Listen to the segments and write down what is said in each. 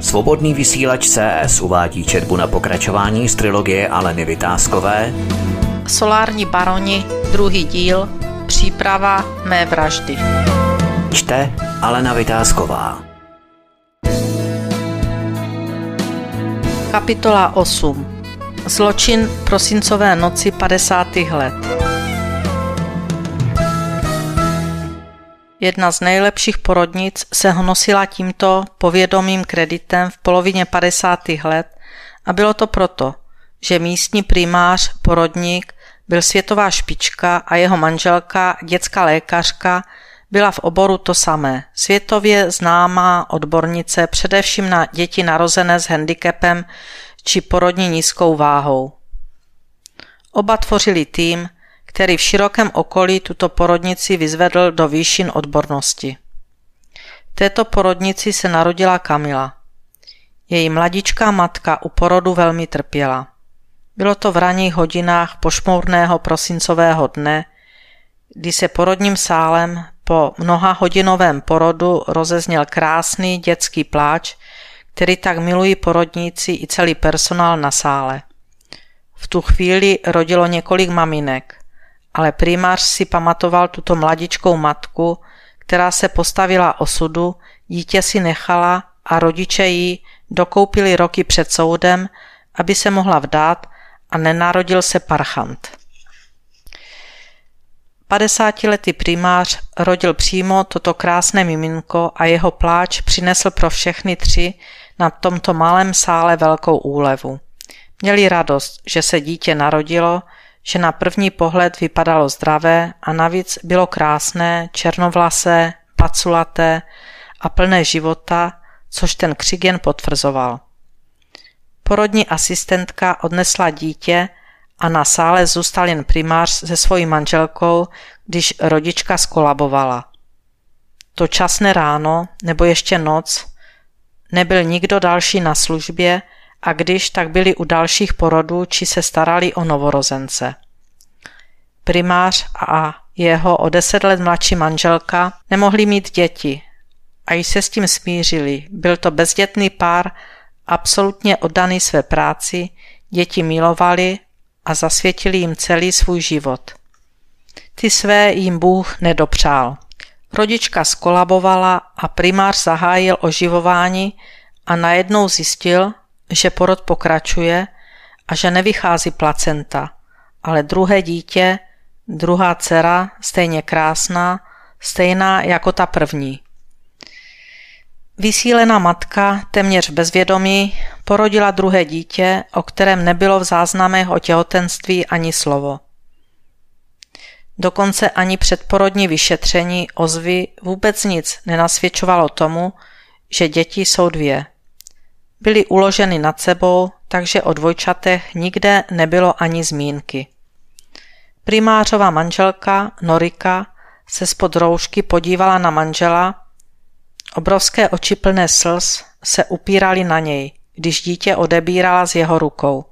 Svobodný vysílač CS uvádí četbu na pokračování z trilogie Aleny Vytázkové Solární baroni, druhý díl, příprava mé vraždy. Čte Alena Vytázková Kapitola 8 Zločin prosincové noci 50. let Jedna z nejlepších porodnic se honosila tímto povědomým kreditem v polovině 50. let a bylo to proto, že místní primář, porodník, byl světová špička a jeho manželka, dětská lékařka, byla v oboru to samé. Světově známá odbornice především na děti narozené s handicapem či porodní nízkou váhou. Oba tvořili tým, který v širokém okolí tuto porodnici vyzvedl do výšin odbornosti. V této porodnici se narodila Kamila. Její mladičká matka u porodu velmi trpěla. Bylo to v ranních hodinách pošmourného prosincového dne, kdy se porodním sálem po mnoha hodinovém porodu rozezněl krásný dětský pláč, který tak milují porodníci i celý personál na sále. V tu chvíli rodilo několik maminek ale primář si pamatoval tuto mladičkou matku, která se postavila osudu, dítě si nechala a rodiče jí dokoupili roky před soudem, aby se mohla vdát a nenarodil se parchant. 50-letý primář rodil přímo toto krásné miminko a jeho pláč přinesl pro všechny tři na tomto malém sále velkou úlevu. Měli radost, že se dítě narodilo, že na první pohled vypadalo zdravé a navíc bylo krásné, černovlasé, paculaté a plné života, což ten křik jen potvrzoval. Porodní asistentka odnesla dítě a na sále zůstal jen primář se svojí manželkou, když rodička skolabovala. To časné ráno nebo ještě noc nebyl nikdo další na službě a když tak byli u dalších porodů či se starali o novorozence. Primář a jeho o deset let mladší manželka nemohli mít děti a již se s tím smířili. Byl to bezdětný pár, absolutně oddaný své práci, děti milovali a zasvětili jim celý svůj život. Ty své jim Bůh nedopřál. Rodička skolabovala a primář zahájil oživování a najednou zjistil, že porod pokračuje a že nevychází placenta, ale druhé dítě, druhá dcera, stejně krásná, stejná jako ta první. Vysílená matka, téměř bezvědomí, porodila druhé dítě, o kterém nebylo v záznamech o těhotenství ani slovo. Dokonce ani předporodní vyšetření ozvy vůbec nic nenasvědčovalo tomu, že děti jsou dvě – byly uloženy nad sebou, takže o dvojčatech nikde nebylo ani zmínky. Primářová manželka Norika se spod roušky podívala na manžela, obrovské oči plné slz se upíraly na něj, když dítě odebírala z jeho rukou.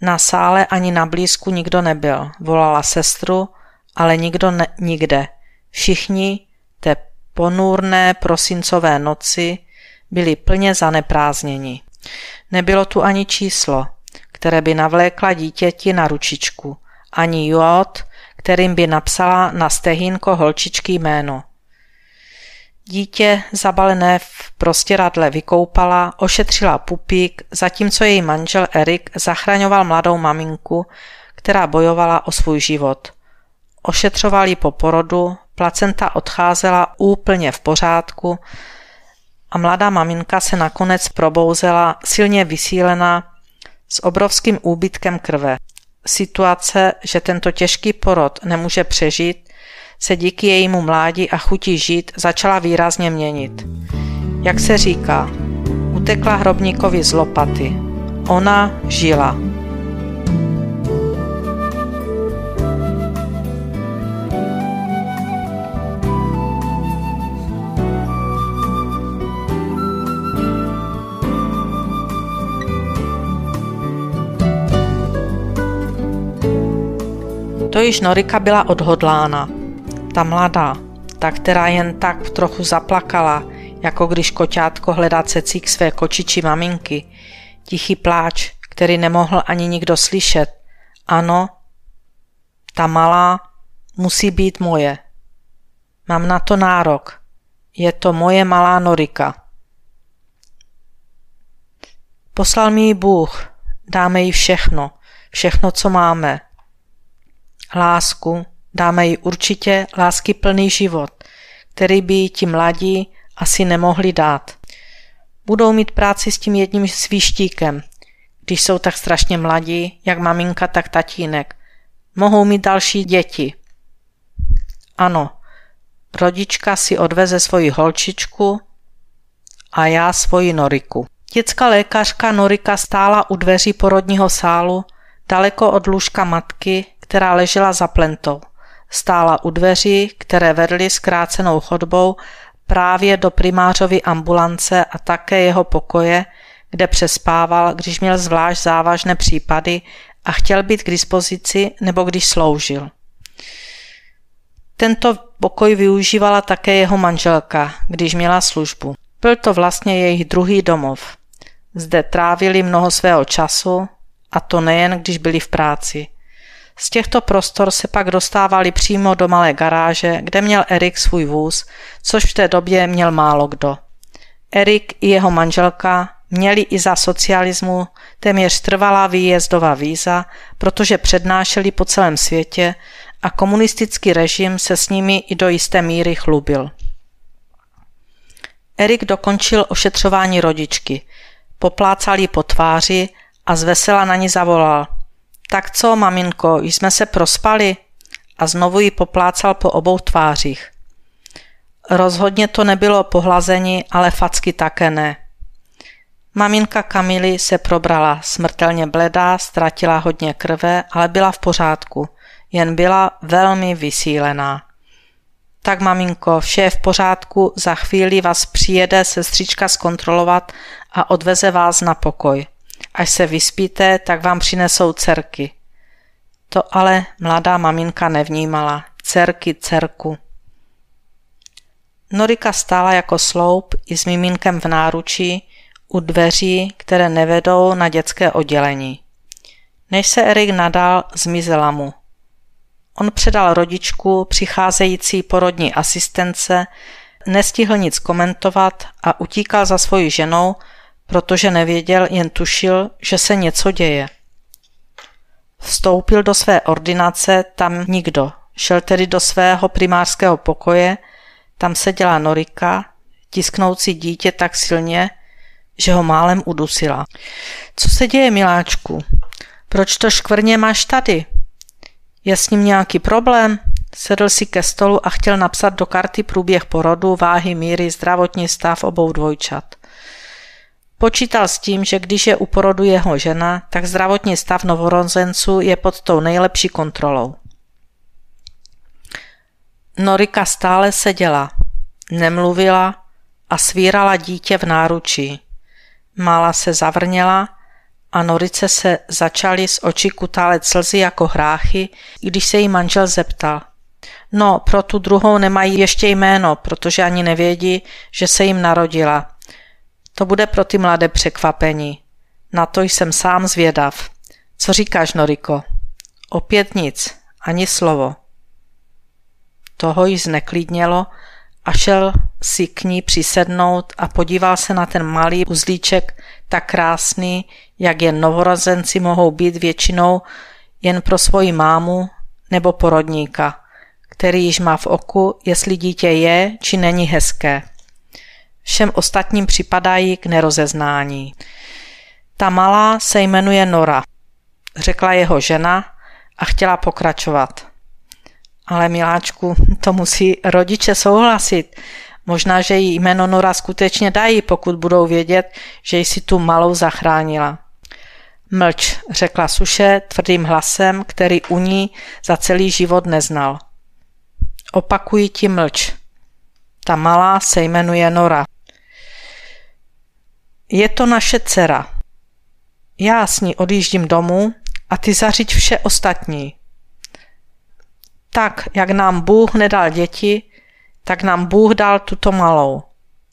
Na sále ani na blízku nikdo nebyl, volala sestru, ale nikdo ne, nikde. Všichni té ponůrné prosincové noci byli plně zaneprázdněni. Nebylo tu ani číslo, které by navlékla dítěti na ručičku, ani jód, kterým by napsala na stehínko holčičky jméno. Dítě zabalené v prostěradle vykoupala, ošetřila pupík, zatímco její manžel Erik zachraňoval mladou maminku, která bojovala o svůj život. Ošetřoval ji po porodu, placenta odcházela úplně v pořádku, a mladá maminka se nakonec probouzela silně vysílená s obrovským úbytkem krve. Situace, že tento těžký porod nemůže přežít, se díky jejímu mládí a chuti žít začala výrazně měnit. Jak se říká, utekla hrobníkovi z lopaty. Ona žila. To již Norika byla odhodlána. Ta mladá, ta, která jen tak trochu zaplakala, jako když koťátko hledá cecík své kočiči maminky. Tichý pláč, který nemohl ani nikdo slyšet. Ano, ta malá musí být moje. Mám na to nárok. Je to moje malá Norika. Poslal mi ji Bůh, dáme jí všechno, všechno, co máme. Lásku, dáme jí určitě lásky plný život, který by ti mladí asi nemohli dát. Budou mít práci s tím jedním svíštíkem, když jsou tak strašně mladí, jak maminka, tak tatínek. Mohou mít další děti. Ano, rodička si odveze svoji holčičku a já svoji Noriku. Dětská lékařka Norika stála u dveří porodního sálu, daleko od lůžka matky, která ležela za plentou. Stála u dveří, které vedly zkrácenou chodbou právě do primářovy ambulance a také jeho pokoje, kde přespával, když měl zvlášť závažné případy a chtěl být k dispozici nebo když sloužil. Tento pokoj využívala také jeho manželka, když měla službu. Byl to vlastně jejich druhý domov. Zde trávili mnoho svého času, a to nejen, když byli v práci. Z těchto prostor se pak dostávali přímo do malé garáže, kde měl Erik svůj vůz, což v té době měl málo kdo. Erik i jeho manželka měli i za socialismu téměř trvalá výjezdová víza, protože přednášeli po celém světě a komunistický režim se s nimi i do jisté míry chlubil. Erik dokončil ošetřování rodičky, poplácal ji po tváři a zvesela na ní zavolal. Tak co, maminko, jsme se prospali? A znovu ji poplácal po obou tvářích. Rozhodně to nebylo pohlazení, ale facky také ne. Maminka Kamily se probrala, smrtelně bledá, ztratila hodně krve, ale byla v pořádku, jen byla velmi vysílená. Tak maminko, vše je v pořádku, za chvíli vás přijede sestřička zkontrolovat a odveze vás na pokoj. Až se vyspíte, tak vám přinesou dcerky. To ale mladá maminka nevnímala. Dcerky, dcerku. Norika stála jako sloup i s miminkem v náručí u dveří, které nevedou na dětské oddělení. Než se Erik nadal, zmizela mu. On předal rodičku přicházející porodní asistence, nestihl nic komentovat a utíkal za svojí ženou, protože nevěděl, jen tušil, že se něco děje. Vstoupil do své ordinace, tam nikdo. Šel tedy do svého primářského pokoje, tam seděla Norika, tisknoucí dítě tak silně, že ho málem udusila. Co se děje, miláčku? Proč to škvrně máš tady? Je s ním nějaký problém? Sedl si ke stolu a chtěl napsat do karty průběh porodu, váhy, míry, zdravotní stav obou dvojčat. Počítal s tím, že když je u porodu jeho žena, tak zdravotní stav novorozenců je pod tou nejlepší kontrolou. Norika stále seděla, nemluvila a svírala dítě v náručí. Mála se zavrněla a Norice se začaly z očí kutálet slzy jako hráchy, když se jí manžel zeptal. No, pro tu druhou nemají ještě jméno, protože ani nevědí, že se jim narodila. To bude pro ty mladé překvapení. Na to jsem sám zvědav. Co říkáš, Noriko? Opět nic, ani slovo. Toho jí zneklidnělo a šel si k ní přisednout a podíval se na ten malý uzlíček, tak krásný, jak jen novorozenci mohou být většinou jen pro svoji mámu nebo porodníka, který již má v oku, jestli dítě je či není hezké. Všem ostatním připadají k nerozeznání. Ta malá se jmenuje Nora, řekla jeho žena a chtěla pokračovat. Ale miláčku, to musí rodiče souhlasit. Možná, že jí jméno Nora skutečně dají, pokud budou vědět, že jsi tu malou zachránila. Mlč, řekla Suše tvrdým hlasem, který u ní za celý život neznal. Opakuji ti mlč. Ta malá se jmenuje Nora. Je to naše dcera. Já s ní odjíždím domů a ty zařiď vše ostatní. Tak, jak nám Bůh nedal děti, tak nám Bůh dal tuto malou.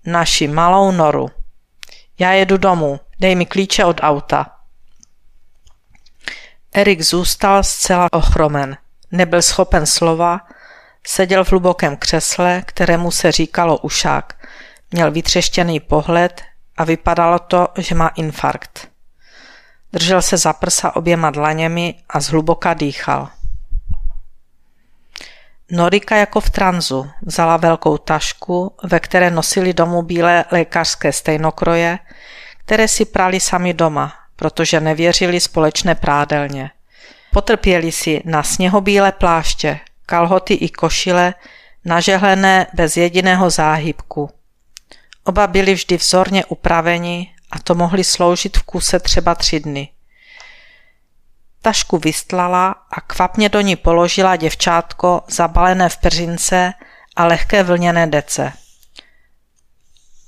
naši malou noru. Já jedu domů, dej mi klíče od auta. Erik zůstal zcela ochromen. Nebyl schopen slova, seděl v hlubokém křesle, kterému se říkalo ušák. Měl vytřeštěný pohled a vypadalo to, že má infarkt. Držel se za prsa oběma dlaněmi a zhluboka dýchal. Norika jako v tranzu vzala velkou tašku, ve které nosili domů bílé lékařské stejnokroje, které si prali sami doma, protože nevěřili společné prádelně. Potrpěli si na sněhobílé pláště, kalhoty i košile, nažehlené bez jediného záhybku. Oba byli vždy vzorně upraveni a to mohli sloužit v kuse třeba tři dny. Tašku vystlala a kvapně do ní položila děvčátko zabalené v peřince a lehké vlněné dece.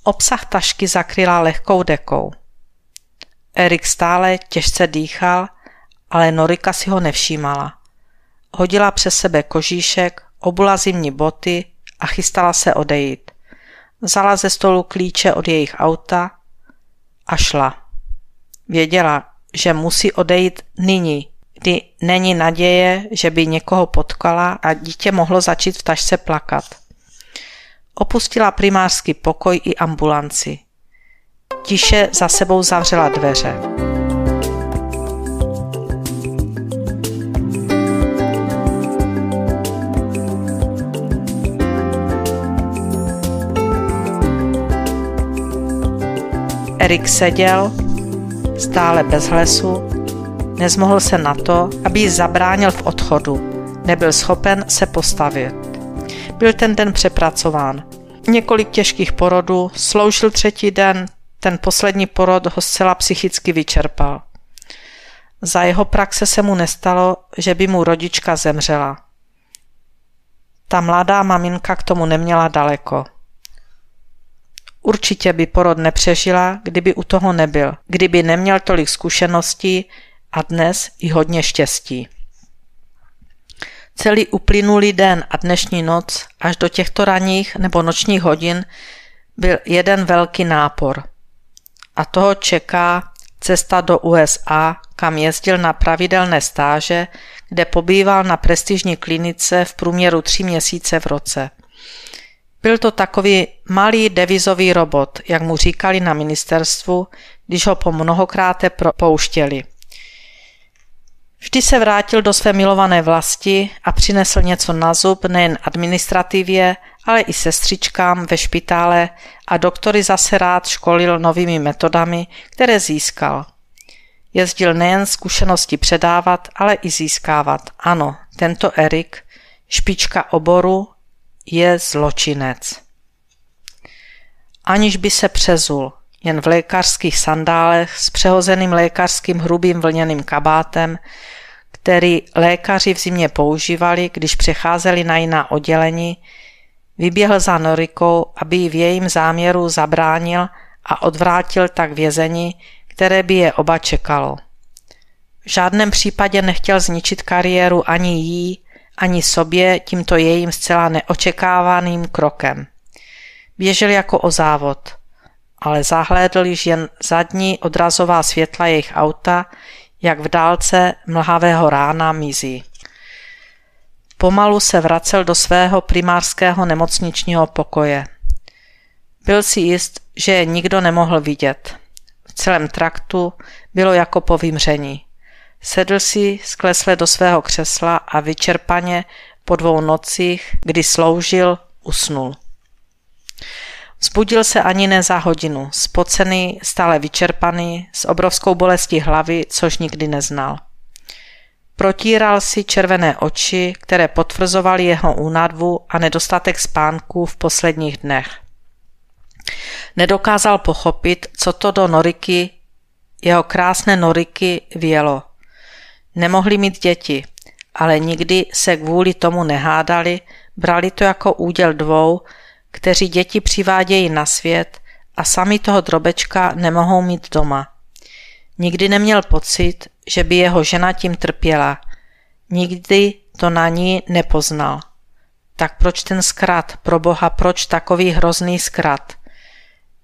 Obsah tašky zakryla lehkou dekou. Erik stále těžce dýchal, ale Norika si ho nevšímala. Hodila přes sebe kožíšek, obula zimní boty a chystala se odejít. Vzala ze stolu klíče od jejich auta a šla. Věděla, že musí odejít nyní, kdy není naděje, že by někoho potkala a dítě mohlo začít v tašce plakat. Opustila primářský pokoj i ambulanci. Tiše za sebou zavřela dveře. Erik seděl, stále bez hlesu, nezmohl se na to, aby ji zabránil v odchodu. Nebyl schopen se postavit. Byl ten den přepracován. Několik těžkých porodů, sloužil třetí den, ten poslední porod ho zcela psychicky vyčerpal. Za jeho praxe se mu nestalo, že by mu rodička zemřela. Ta mladá maminka k tomu neměla daleko. Určitě by porod nepřežila, kdyby u toho nebyl, kdyby neměl tolik zkušeností a dnes i hodně štěstí. Celý uplynulý den a dnešní noc až do těchto ranních nebo nočních hodin byl jeden velký nápor. A toho čeká cesta do USA, kam jezdil na pravidelné stáže, kde pobýval na prestižní klinice v průměru tři měsíce v roce. Byl to takový malý devizový robot, jak mu říkali na ministerstvu, když ho po mnohokráte pouštěli. Vždy se vrátil do své milované vlasti a přinesl něco na zub nejen administrativě, ale i sestřičkám ve špitále a doktory zase rád školil novými metodami, které získal. Jezdil nejen zkušenosti předávat, ale i získávat. Ano, tento Erik, špička oboru, je zločinec. Aniž by se přezul, jen v lékařských sandálech s přehozeným lékařským hrubým vlněným kabátem, který lékaři v zimě používali, když přecházeli na jiná oddělení, vyběhl za Norikou, aby ji v jejím záměru zabránil a odvrátil tak vězení, které by je oba čekalo. V žádném případě nechtěl zničit kariéru ani jí, ani sobě tímto jejím zcela neočekávaným krokem. Běžel jako o závod, ale zahlédl již jen zadní odrazová světla jejich auta, jak v dálce mlhavého rána mizí. Pomalu se vracel do svého primářského nemocničního pokoje. Byl si jist, že je nikdo nemohl vidět. V celém traktu bylo jako po vymření. Sedl si sklesle do svého křesla a vyčerpaně po dvou nocích, kdy sloužil, usnul. Zbudil se ani ne za hodinu, spocený, stále vyčerpaný, s obrovskou bolestí hlavy, což nikdy neznal. Protíral si červené oči, které potvrzovaly jeho únadvu a nedostatek spánku v posledních dnech. Nedokázal pochopit, co to do Noriky, jeho krásné Noriky, vělo. Nemohli mít děti, ale nikdy se kvůli tomu nehádali, brali to jako úděl dvou, kteří děti přivádějí na svět a sami toho drobečka nemohou mít doma. Nikdy neměl pocit, že by jeho žena tím trpěla. Nikdy to na ní nepoznal. Tak proč ten zkrat, pro boha, proč takový hrozný zkrat?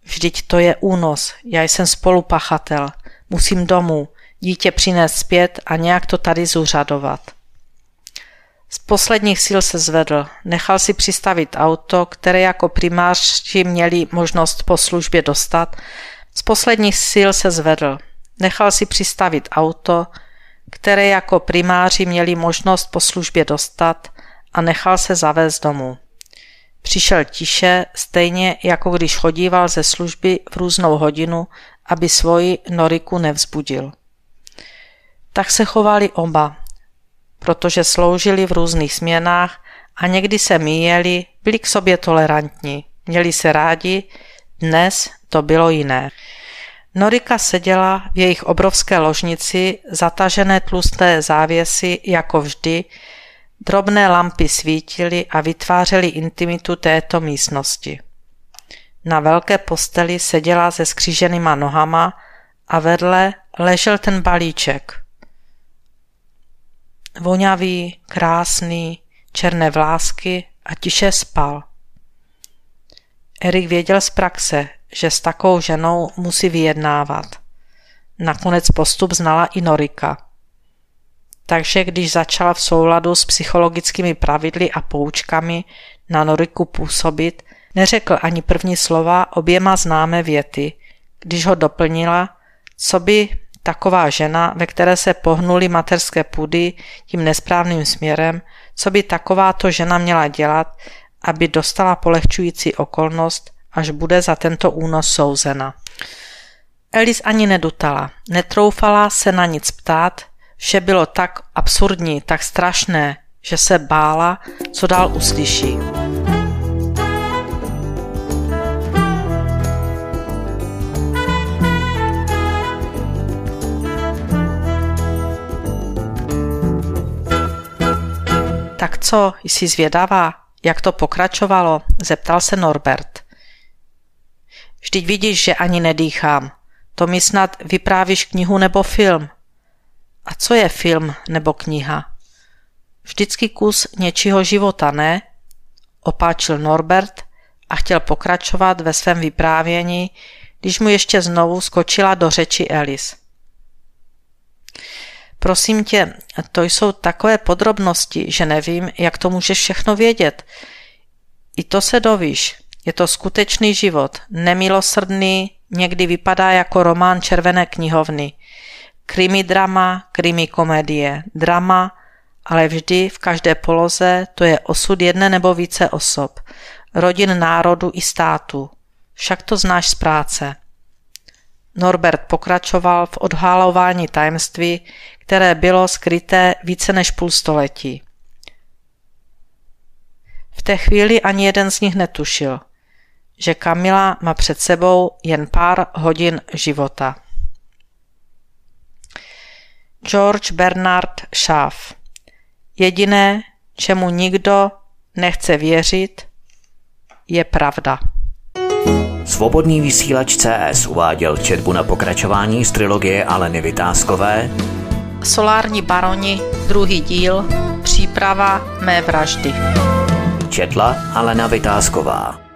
Vždyť to je únos, já jsem spolupachatel, musím domů, dítě přinést zpět a nějak to tady zúřadovat. Z posledních sil se zvedl, nechal si přistavit auto, které jako primáři měli možnost po službě dostat. Z posledních sil se zvedl, nechal si přistavit auto, které jako primáři měli možnost po službě dostat a nechal se zavést domů. Přišel tiše, stejně jako když chodíval ze služby v různou hodinu, aby svoji Noriku nevzbudil. Tak se chovali oba, protože sloužili v různých směnách a někdy se míjeli, byli k sobě tolerantní, měli se rádi, dnes to bylo jiné. Norika seděla v jejich obrovské ložnici, zatažené tlusté závěsy jako vždy, drobné lampy svítily a vytvářely intimitu této místnosti. Na velké posteli seděla se skříženýma nohama a vedle ležel ten balíček – Voňavý, krásný, černé vlásky a tiše spal. Erik věděl z praxe, že s takovou ženou musí vyjednávat. Nakonec postup znala i Norika. Takže když začala v souladu s psychologickými pravidly a poučkami na Noriku působit, neřekl ani první slova oběma známé věty, když ho doplnila, co by taková žena, ve které se pohnuly materské půdy tím nesprávným směrem, co by takováto žena měla dělat, aby dostala polehčující okolnost, až bude za tento únos souzena. Elis ani nedutala, netroufala se na nic ptát, vše bylo tak absurdní, tak strašné, že se bála, co dál uslyší. Co, jsi zvědavá, jak to pokračovalo? zeptal se Norbert. Vždyť vidíš, že ani nedýchám. To mi snad vyprávíš knihu nebo film. A co je film nebo kniha? Vždycky kus něčího života, ne? Opáčil Norbert a chtěl pokračovat ve svém vyprávění, když mu ještě znovu skočila do řeči Alice. Prosím tě, to jsou takové podrobnosti, že nevím, jak to můžeš všechno vědět. I to se dovíš. Je to skutečný život, nemilosrdný, někdy vypadá jako román červené knihovny. Krimi drama, krimi komedie, drama, ale vždy v každé poloze to je osud jedné nebo více osob, rodin národu i státu. Však to znáš z práce. Norbert pokračoval v odhalování tajemství, které bylo skryté více než půl století. V té chvíli ani jeden z nich netušil, že Kamila má před sebou jen pár hodin života. George Bernard Shaw Jediné, čemu nikdo nechce věřit, je pravda. Svobodný vysílač CS uváděl četbu na pokračování z trilogie Aleny Vytázkové Solární baroni, druhý díl, příprava mé vraždy. Četla Alena Vytázková.